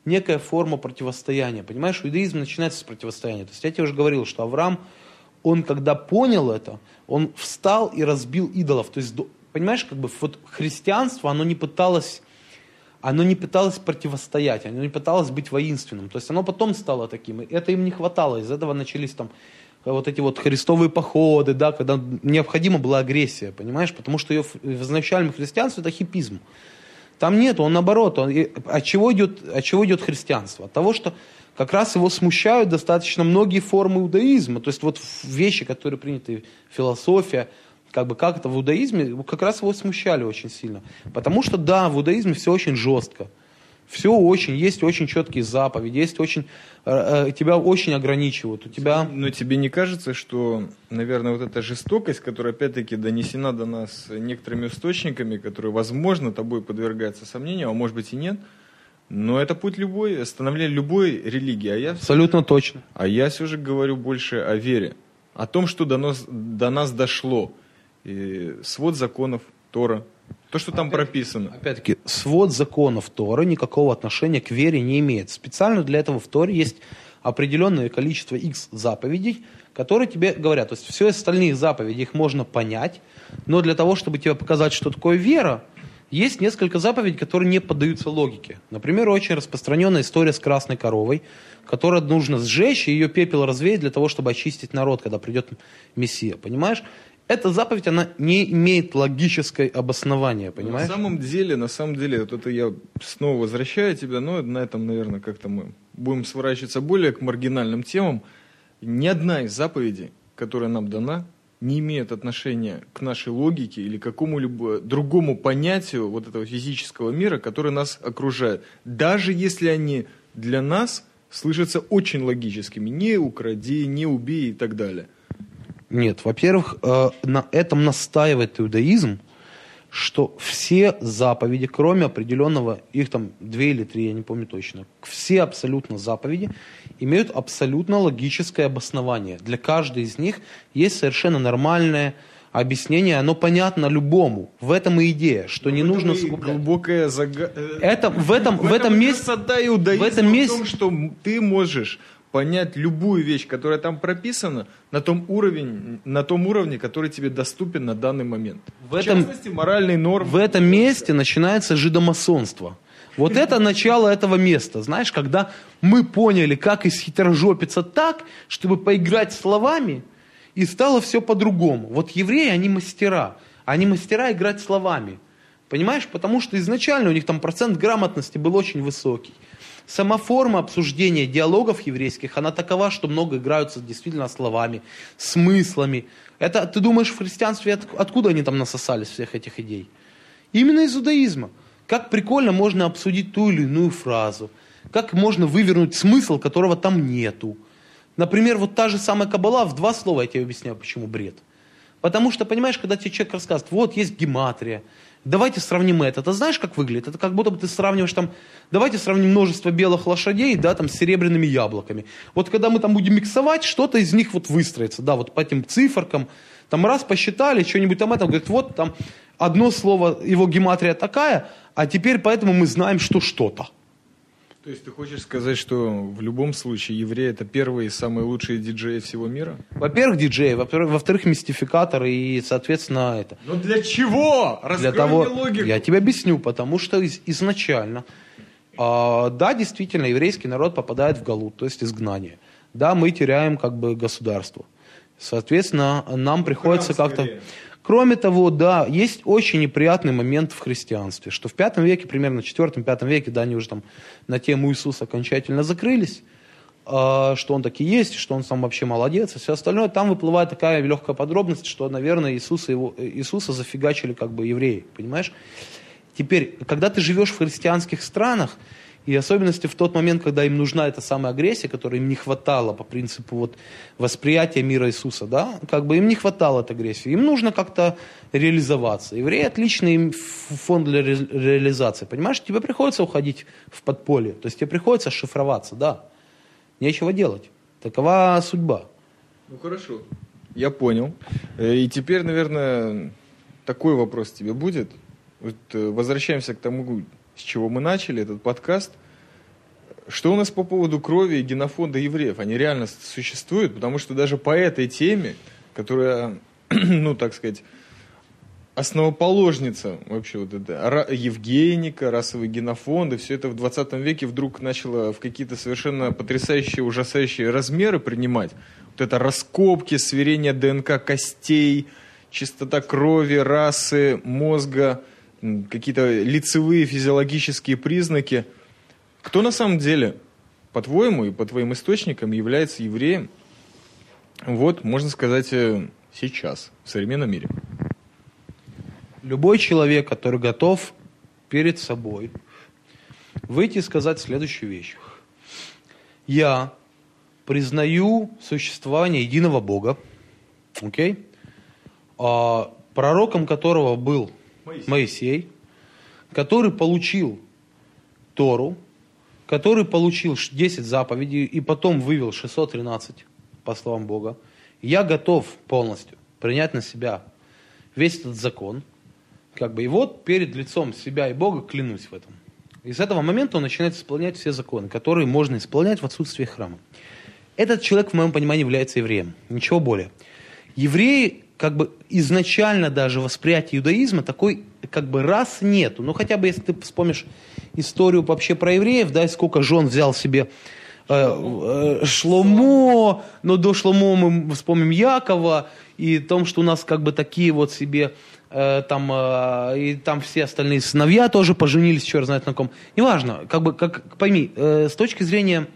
некая форма противостояния. Понимаешь, иудаизм начинается с противостояния. То есть я тебе уже говорил, что Авраам, он когда понял это, он встал и разбил идолов. То есть, понимаешь, как бы вот христианство, оно не пыталось оно не пыталось противостоять, оно не пыталось быть воинственным. То есть оно потом стало таким. И это им не хватало. Из этого начались там вот эти вот христовые походы, да, когда необходима была агрессия, понимаешь? Потому что ее в изначальном христианстве это хипизм. Там нет, он наоборот. Он, от, чего идет, от чего идет христианство? От того, что как раз его смущают достаточно многие формы иудаизма. То есть вот вещи, которые приняты, философия, как бы как это в иудаизме, как раз его смущали очень сильно. Потому что да, в иудаизме все очень жестко. Все очень, есть очень четкие заповеди, есть очень, э, э, тебя очень ограничивают. У тебя... Но тебе не кажется, что, наверное, вот эта жестокость, которая опять-таки донесена до нас некоторыми источниками, которые, возможно, тобой подвергаются сомнению, а может быть и нет, но это путь любой, становления любой религии. А я, Абсолютно точно. А я все же говорю больше о вере, о том, что до нас, до нас дошло. И свод законов Тора, то, что там опять, прописано. Опять-таки, свод законов Торы никакого отношения к вере не имеет. Специально для этого в Торе есть определенное количество X заповедей, которые тебе говорят. То есть все остальные заповеди, их можно понять, но для того, чтобы тебе показать, что такое вера, есть несколько заповедей, которые не поддаются логике. Например, очень распространенная история с красной коровой, которую нужно сжечь и ее пепел развеять для того, чтобы очистить народ, когда придет Мессия. Понимаешь? Эта заповедь, она не имеет логической обоснования, понимаешь? На самом деле, на самом деле, вот это я снова возвращаю тебя, но на этом, наверное, как-то мы будем сворачиваться более к маргинальным темам. Ни одна из заповедей, которая нам дана, не имеет отношения к нашей логике или какому-либо другому понятию вот этого физического мира, который нас окружает. Даже если они для нас слышатся очень логическими. Не укради, не убей и так далее. Нет, во-первых, э, на этом настаивает иудаизм, что все заповеди, кроме определенного, их там две или три, я не помню точно, все абсолютно заповеди имеют абсолютно логическое обоснование. Для каждой из них есть совершенно нормальное объяснение, оно понятно любому. В этом и идея, что Но не нужно скуплять. Глубокая зага... Э, это в этом в, в этом, месте в этом месте в том, что ты можешь понять любую вещь, которая там прописана, на том, уровень, на том уровне, который тебе доступен на данный момент. В, в этом, частности, моральный норм. В этом месте начинается жидомасонство. Вот это начало этого места, знаешь, когда мы поняли, как исхитрожопиться так, чтобы поиграть словами, и стало все по-другому. Вот евреи, они мастера. Они мастера играть словами. Понимаешь? Потому что изначально у них там процент грамотности был очень высокий. Сама форма обсуждения диалогов еврейских, она такова, что много играются действительно словами, смыслами. Это, ты думаешь, в христианстве от, откуда они там насосались всех этих идей? Именно из иудаизма. Как прикольно можно обсудить ту или иную фразу. Как можно вывернуть смысл, которого там нету. Например, вот та же самая кабала, в два слова я тебе объясняю, почему бред. Потому что, понимаешь, когда тебе человек рассказывает, вот есть гематрия, Давайте сравним это. Ты знаешь, как выглядит? Это как будто бы ты сравниваешь там, давайте сравним множество белых лошадей, да, там, с серебряными яблоками. Вот когда мы там будем миксовать, что-то из них вот выстроится, да, вот по этим циферкам, Там раз посчитали, что-нибудь там это, говорит, вот там одно слово, его гематрия такая, а теперь поэтому мы знаем, что что-то. То есть ты хочешь сказать, что в любом случае евреи это первые и самые лучшие диджеи всего мира? Во-первых, диджеи, во-вторых, во-вторых, мистификаторы и, соответственно, это. Но для чего? Раскрой Для того, логику. я тебе объясню, потому что из- изначально, а, да, действительно, еврейский народ попадает в галут, то есть изгнание. Да, мы теряем как бы государство. Соответственно, нам приходится как-то... скорее. Кроме того, да, есть очень неприятный момент в христианстве, что в пятом веке, примерно в четвертом-пятом веке, да, они уже там на тему Иисуса окончательно закрылись, а, что он таки есть, что он сам вообще молодец, и все остальное. Там выплывает такая легкая подробность, что, наверное, Иисуса, его, Иисуса зафигачили как бы евреи, понимаешь? Теперь, когда ты живешь в христианских странах, и особенности в тот момент, когда им нужна эта самая агрессия, которой им не хватало по принципу вот восприятия мира Иисуса, да, как бы им не хватало этой агрессии, им нужно как-то реализоваться. Евреи отличный фонд для ре- реализации, понимаешь, тебе приходится уходить в подполье, то есть тебе приходится шифроваться, да, нечего делать, такова судьба. Ну хорошо. Я понял. Э, И теперь, наверное, такой вопрос тебе будет. Вот, э, возвращаемся к тому, с чего мы начали этот подкаст. Что у нас по поводу крови и генофонда евреев? Они реально существуют? Потому что даже по этой теме, которая, ну, так сказать, основоположница вообще вот это Евгеника, расовый генофонд, и все это в 20 веке вдруг начало в какие-то совершенно потрясающие, ужасающие размеры принимать. Вот это раскопки, сверение ДНК костей, чистота крови, расы, мозга, какие-то лицевые физиологические признаки. Кто на самом деле, по-твоему и по твоим источникам, является евреем? Вот, можно сказать, э, сейчас, в современном мире. Любой человек, который готов перед собой выйти и сказать следующую вещь. Я признаю существование единого Бога, окей? А, пророком которого был Моисей. Моисей, который получил Тору, который получил ш- 10 заповедей и потом вывел 613 по словам Бога. Я готов полностью принять на себя весь этот закон, как бы, и вот перед лицом себя и Бога клянусь в этом. И с этого момента он начинает исполнять все законы, которые можно исполнять в отсутствии храма. Этот человек, в моем понимании, является евреем. Ничего более. Евреи, как бы изначально даже восприятие иудаизма такой, как бы раз нету. Ну, хотя бы если ты вспомнишь историю вообще про евреев, да, и сколько жен взял себе э, э, Шломо, но до Шломо мы вспомним Якова, и о том, что у нас как бы такие вот себе э, там, э, и там все остальные сыновья тоже поженились, черт знает на ком. Неважно, как бы, как, пойми, э, с точки зрения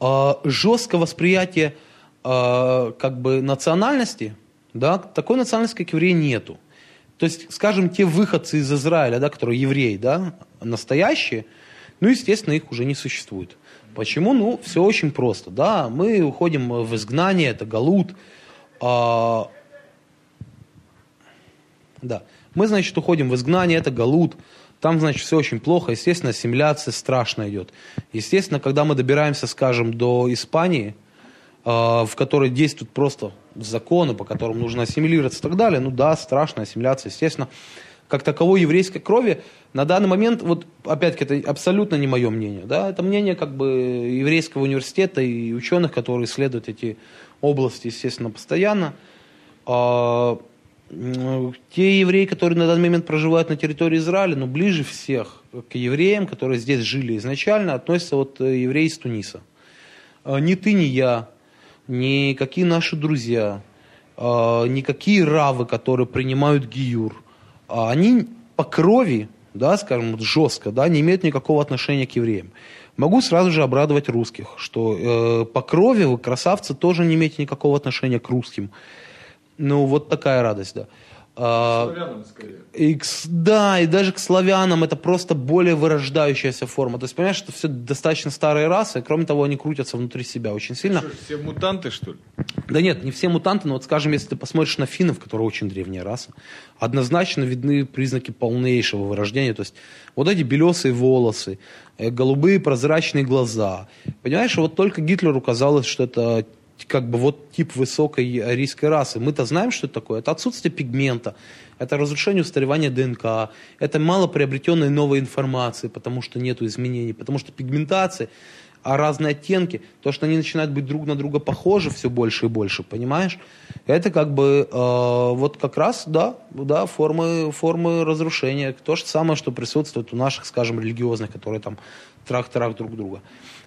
э, жесткого восприятия э, как бы национальности, да, такой национальности, как евреи, нету. То есть, скажем, те выходцы из Израиля, да, которые евреи, да, настоящие, ну, естественно, их уже не существует. Почему? Ну, все очень просто, да, мы уходим в изгнание, это галут, а, да. Мы, значит, уходим в изгнание, это галут. Там, значит, все очень плохо. Естественно, ассимиляция страшно идет. Естественно, когда мы добираемся, скажем, до Испании, э, в которой действуют просто законы, по которым нужно ассимилироваться и так далее, ну да, страшная ассимиляция, естественно. Как таковой еврейской крови на данный момент, вот опять-таки, это абсолютно не мое мнение, да, это мнение как бы еврейского университета и ученых, которые исследуют эти области, естественно, постоянно. А, те евреи, которые на данный момент проживают на территории Израиля, ну, ближе всех к евреям, которые здесь жили изначально, относятся вот э, евреи из Туниса. А, Ни ты, ни я, ни какие наши друзья, а, никакие равы, которые принимают гиюр, а они по крови, да, скажем, вот жестко, да, не имеют никакого отношения к евреям. Могу сразу же обрадовать русских, что э, по крови вы, красавцы, тоже не имеете никакого отношения к русским. Ну, вот такая радость, да. А, и к с- да, и даже к славянам это просто более вырождающаяся форма. То есть, понимаешь, что все достаточно старые расы, кроме того, они крутятся внутри себя очень сильно. Что все мутанты, что ли? Да нет, не все мутанты, но вот, скажем, если ты посмотришь на финнов, которые очень древняя раса, однозначно видны признаки полнейшего вырождения. То есть вот эти белесые волосы, э, голубые прозрачные глаза. Понимаешь, вот только Гитлеру казалось, что это как бы вот тип высокой арийской расы. Мы-то знаем, что это такое. Это отсутствие пигмента, это разрушение устаревания ДНК, это мало приобретенной новой информации, потому что нет изменений, потому что пигментация, а разные оттенки, то, что они начинают быть друг на друга похожи все больше и больше, понимаешь? Это как бы э, вот как раз, да, да, формы, формы разрушения. То же самое, что присутствует у наших, скажем, религиозных, которые там трах-трах друг друга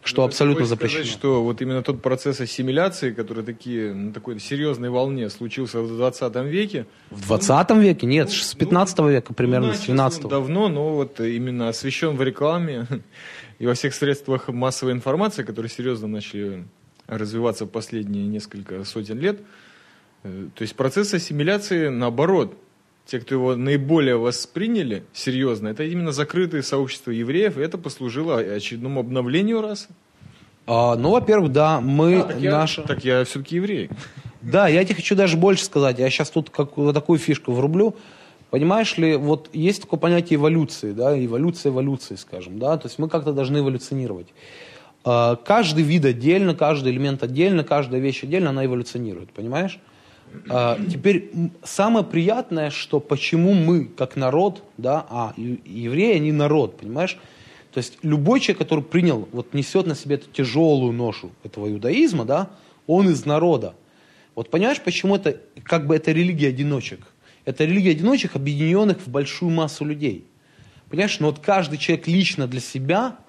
что Ну, абсолютно запрещено. Сказать, что вот именно тот процесс ассимиляции, который такие, на такой серьезной волне случился в 20 веке. В 20 веке? Нет, с 15 века, примерно, ну, с начался 12 он давно, но вот именно освещен в рекламе и во всех средствах массовой информации, которые серьезно начали развиваться в последние несколько сотен лет. Э, То есть процесс ассимиляции, наоборот, те, кто его наиболее восприняли серьезно, это именно закрытые сообщества евреев, и это послужило очередному обновлению расы. А, ну, во-первых, да, мы, так, я, так я все-таки еврей. Да, я тебе хочу даже больше сказать. Я сейчас тут как, вот такую фишку врублю. Понимаешь ли, вот есть такое понятие эволюции, да, эволюция эволюции, скажем, да, то есть мы как-то должны эволюционировать. А, Каждый вид отдельно, каждый элемент отдельно, каждая вещь отдельно, она эволюционирует, понимаешь? А, Теперь самое приятное, что почему мы, как народ, да, а евреи, они народ, понимаешь? То есть любой человек, который принял, вот несет на себе эту тяжелую ношу этого иудаизма, да, он из народа. Вот понимаешь, почему это, как бы это религия одиночек? Это религия одиночек, объединенных в большую массу людей. Понимаешь, но вот каждый человек лично для себя,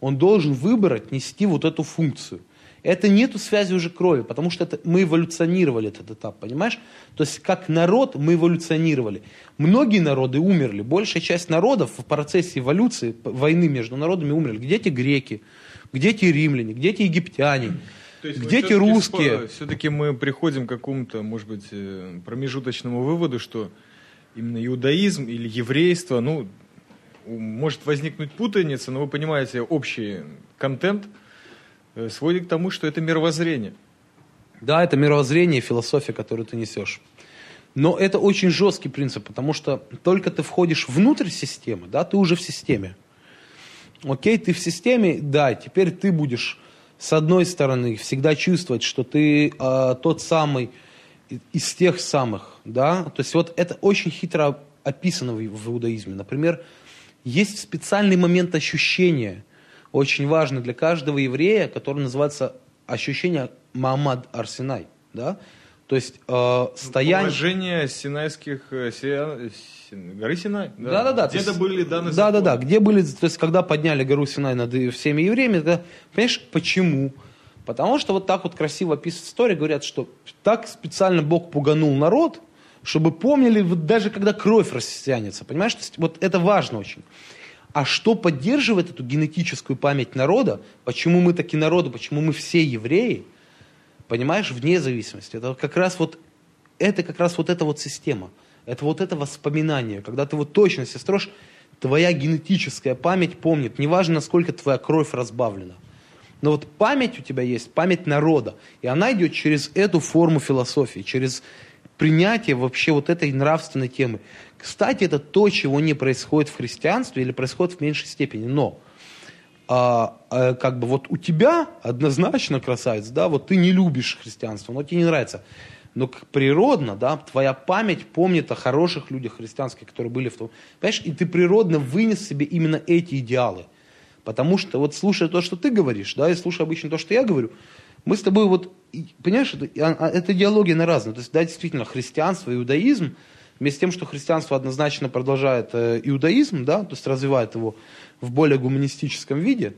он должен выбрать нести вот эту функцию. Это нету связи уже крови, потому что это, мы эволюционировали этот этап, понимаешь? То есть как народ мы эволюционировали. Многие народы умерли, большая часть народов в процессе эволюции, войны между народами умерли. Где те греки, где те римляне, где те египтяне, где те русские. Все-таки мы приходим к какому-то, может быть, э, промежуточному выводу, что именно иудаизм или еврейство, ну, может возникнуть путаница, но вы понимаете, общий контент э, сводит к тому, что это мировоззрение. Да, это мировоззрение, философия, которую ты несешь. Но это очень жесткий принцип, потому что только ты входишь внутрь системы, да, ты уже в системе. Окей, ты в системе, да, теперь ты будешь с одной стороны всегда чувствовать, что ты э, тот самый из тех самых, да, то есть вот это очень хитро описано в, в иудаизме. Например, есть специальный момент ощущения, очень важный для каждого еврея, который называется ощущение Маамад Арсенай, да, то есть э, стояние... Положение синайских, э, Син- горы Синай. Да, да, да. Где-то были даны Да, да, да. Где были, то есть, когда подняли гору Синай над всеми евреями, тогда, понимаешь, почему? Потому что вот так вот красиво описывает история, говорят, что так специально Бог пуганул народ, чтобы помнили, вот даже когда кровь растянется, понимаешь? То есть, вот это важно очень. А что поддерживает эту генетическую память народа, почему мы такие народы, почему мы все евреи, понимаешь, вне зависимости. Это как раз вот, это как раз вот эта вот система. Это вот это воспоминание. Когда ты вот точно себе твоя генетическая память помнит. Неважно, насколько твоя кровь разбавлена. Но вот память у тебя есть, память народа. И она идет через эту форму философии, через принятие вообще вот этой нравственной темы. Кстати, это то, чего не происходит в христианстве или происходит в меньшей степени. Но а, а, как бы вот у тебя однозначно красавец, да, вот ты не любишь христианство, но тебе не нравится. Но как природно, да, твоя память помнит о хороших людях христианских, которые были в том. Понимаешь, и ты природно вынес себе именно эти идеалы. Потому что вот слушая то, что ты говоришь, да, и слушая обычно то, что я говорю, мы с тобой вот, понимаешь, это, а- а- это идеология на разные. То есть, да, действительно, христианство, иудаизм, вместе с тем, что христианство однозначно продолжает э, иудаизм, да, то есть развивает его в более гуманистическом виде,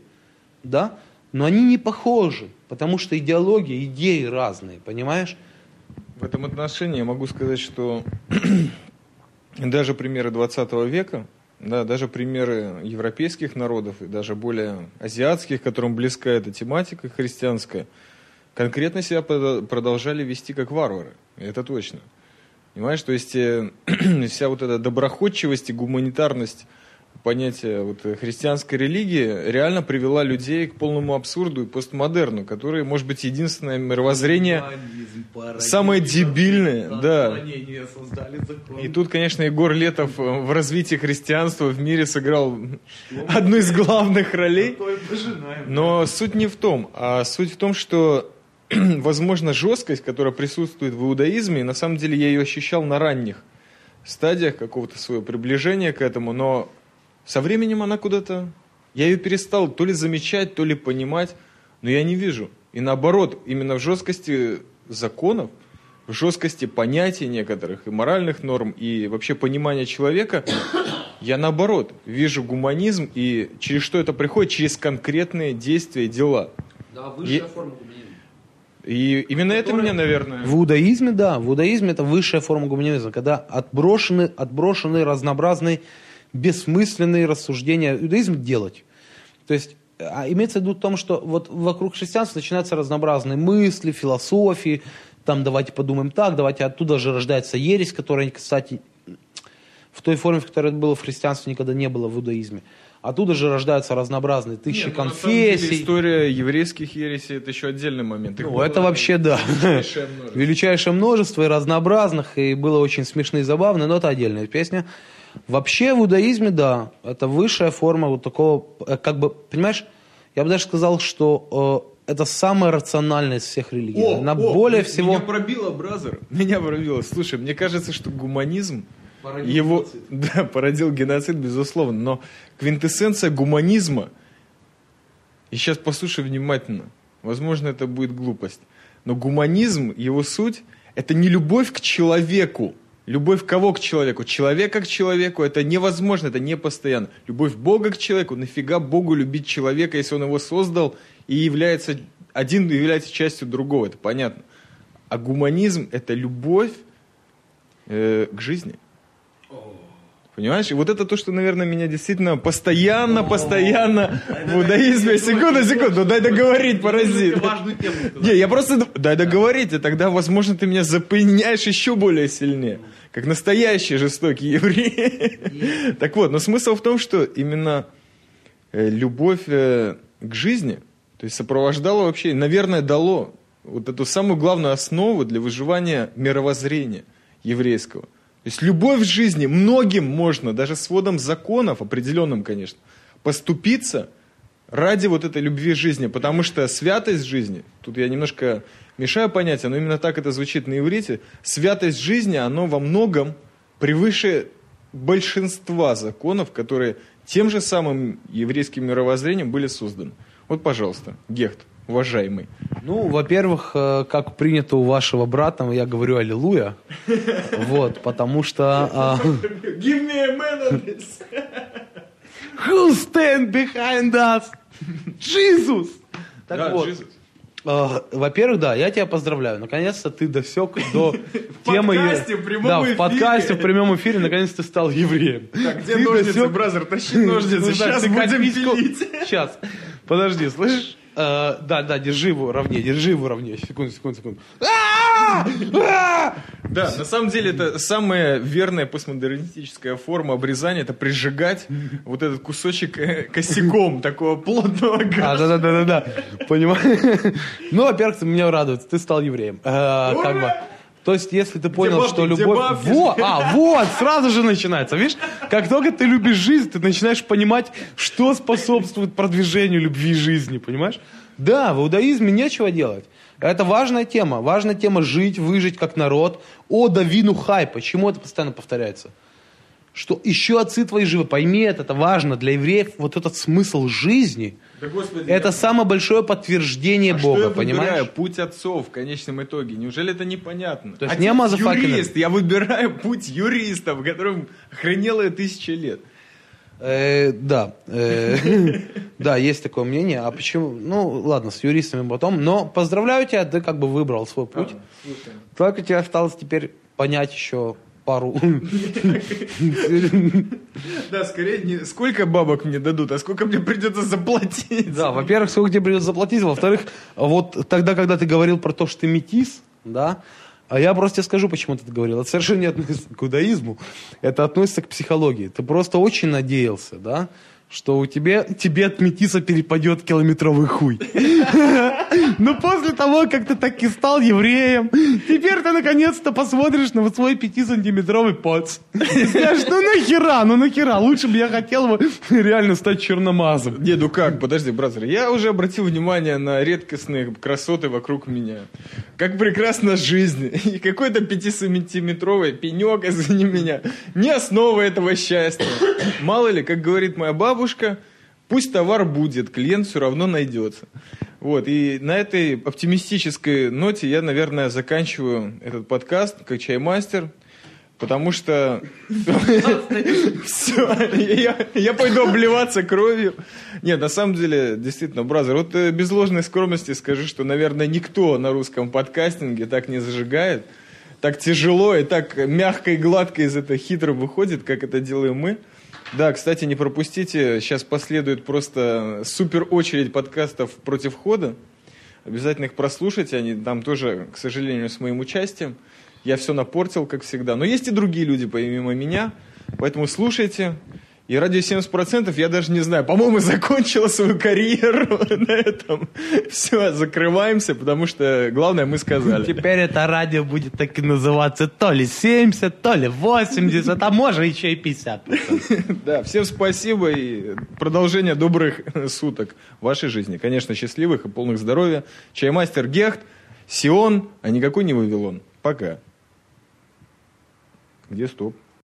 да, но они не похожи, потому что идеология, идеи разные, понимаешь? В этом отношении я могу сказать, что даже примеры 20 века, да, даже примеры европейских народов и даже более азиатских, которым близка эта тематика христианская, конкретно себя продолжали вести как варвары. Это точно. Понимаешь, то есть э, вся вот эта доброходчивость и гуманитарность понятия вот, христианской религии реально привела людей к полному абсурду и постмодерну, который, может быть, единственное мировоззрение самое дебильное, да. И тут, конечно, Егор Летов э, в развитии христианства в мире сыграл одну из главных ролей. Но суть не в том, а суть в том, что возможно, жесткость, которая присутствует в иудаизме, и на самом деле я ее ощущал на ранних стадиях какого-то своего приближения к этому, но со временем она куда-то... Я ее перестал то ли замечать, то ли понимать, но я не вижу. И наоборот, именно в жесткости законов, в жесткости понятий некоторых и моральных норм, и вообще понимания человека, я наоборот вижу гуманизм, и через что это приходит? Через конкретные действия, дела. Да, высшая высшая форма гуманизма. И именно это меня, наверное... В иудаизме, да, в иудаизме это высшая форма гуманизма, когда отброшены, отброшены разнообразные бессмысленные рассуждения. Иудаизм делать. То есть а имеется в виду в том, что вот вокруг христианства начинаются разнообразные мысли, философии, там давайте подумаем так, давайте оттуда же рождается ересь, которая, кстати, в той форме, в которой это было в христианстве, никогда не было в иудаизме. Оттуда же рождаются разнообразные тысячи Нет, ну, самом деле конфессий. история еврейских ересей это еще отдельный момент. Их Ну, это вообще да. величайшее множество. Величайшее множество и разнообразных, и было очень смешно и забавно, но это отдельная песня. Вообще в иудаизме, да, это высшая форма вот такого, э, как бы, понимаешь, я бы даже сказал, что э, это самая рациональная из всех религий. О, Она о, более меня- всего... Меня пробило, бразер. Меня пробило. Слушай, мне кажется, что гуманизм Породил его, геноцид. да, породил геноцид, безусловно. Но квинтэссенция гуманизма, и сейчас послушай внимательно, возможно, это будет глупость, но гуманизм, его суть, это не любовь к человеку, Любовь кого к человеку? Человека к человеку это невозможно, это не постоянно. Любовь Бога к человеку, нафига Богу любить человека, если он его создал и является, один является частью другого, это понятно. А гуманизм это любовь э, к жизни. Понимаешь? И вот это то, что, наверное, меня действительно постоянно, постоянно в иудаизме. Секунду, секунду, дай договорить, паразит. Не, я просто... Дай договорить, и тогда, возможно, ты меня запыняешь еще более сильнее. Как настоящий жестокий еврей. Так вот, но смысл в том, что именно э, любовь э, к жизни, то есть сопровождала вообще, наверное, дало вот эту самую главную основу для выживания мировоззрения еврейского. То есть любовь в жизни многим можно, даже сводом законов, определенным, конечно, поступиться ради вот этой любви жизни, потому что святость жизни, тут я немножко мешаю понятия, но именно так это звучит на иврите, святость жизни, оно во многом превыше большинства законов, которые тем же самым еврейским мировоззрением были созданы. Вот, пожалуйста, Гехт, уважаемый. Ну, во-первых, э, как принято у вашего брата, я говорю аллилуйя. Вот, потому что... а, Give me a man on this. Who stand behind us? Jesus! Так Да, вот, Jesus. э, во-первых, да, я тебя поздравляю. Наконец-то ты досек до темы... подкасте, в прямом Да, в эфире. подкасте, в прямом эфире, наконец ты стал евреем. Так, где Ты ножницы, досек- бразер? Тащи ножницы, Ну, да, сейчас как будем пилить. Сейчас. Подожди, слышишь? Э, да, да, держи его ровнее, держи его ровнее. Секунду, секунду, секунду. А! А! Да, на самом деле это самая верная постмодернистическая форма обрезания, это прижигать вот этот кусочек э, косяком такого плотного А, газа. да, да, да, да, да. Понимаешь? Ну, во-первых, меня радует, ты стал евреем. Э, как бы. То есть, если ты понял, бабки, что где любовь... бабки? Во, а, вот, сразу же начинается. Видишь, как только ты любишь жизнь, ты начинаешь понимать, что способствует продвижению любви жизни, понимаешь? Да, в иудаизме нечего делать. Это важная тема. Важная тема жить, выжить как народ. О, Давину хай. Почему это постоянно повторяется? Что еще отцы твои живы. Пойми это, это важно. Для евреев вот этот смысл жизни, Да, Господи, это я- самое большое подтверждение А что Бога, я выбираю? понимаешь? Путь отцов в конечном итоге. Неужели это непонятно? То есть Отец не мазафакеры. юрист, я выбираю путь юриста, в котором охренело тысяча лет. Э, да, э, да, есть такое мнение. А почему? Ну, ладно, с юристами потом. Но поздравляю тебя, ты как бы выбрал свой путь. Только тебе осталось теперь понять еще пару. Да, скорее, не сколько бабок мне дадут, а сколько мне придется заплатить. Да, во-первых, сколько тебе придется заплатить, во-вторых, вот тогда, когда ты говорил про то, что ты метис, да, а я просто тебе скажу, почему ты это говорил. Это совершенно не относится к иудаизму, это относится к психологии. Ты просто очень надеялся, да, что у тебя, тебе от метиса перепадет километровый хуй. Но после того, как ты так и стал евреем, теперь ты наконец-то посмотришь на свой пятисантиметровый поц. И ну нахера, ну нахера, лучше бы я хотел бы реально стать черномазом. Не, ну как, подожди, бразер, я уже обратил внимание на редкостные красоты вокруг меня. Как прекрасна жизнь. И какой-то пятисантиметровый пенек, извини меня, не основа этого счастья. Мало ли, как говорит моя бабушка, бабушка, пусть товар будет, клиент все равно найдется. Вот, и на этой оптимистической ноте я, наверное, заканчиваю этот подкаст как чаймастер, потому что все, я пойду обливаться кровью. Нет, на самом деле, действительно, бразер, вот э, без ложной скромности скажи, что, наверное, никто на русском подкастинге так не зажигает, так тяжело и так мягко и гладко из этого хитро выходит, как это делаем мы. Да, кстати, не пропустите, сейчас последует просто супер очередь подкастов против хода. Обязательно их прослушайте, они там тоже, к сожалению, с моим участием. Я все напортил, как всегда. Но есть и другие люди, помимо меня, поэтому слушайте. И радио 70% я даже не знаю, по-моему, закончила свою карьеру на этом. Все, закрываемся, потому что главное мы сказали. Теперь это радио будет так и называться то ли 70, то ли 80, а может еще и 50. Да, всем спасибо и продолжение добрых суток в вашей жизни. Конечно, счастливых и полных здоровья. Чаймастер Гехт, Сион, а никакой не Вавилон. Пока. Где стоп?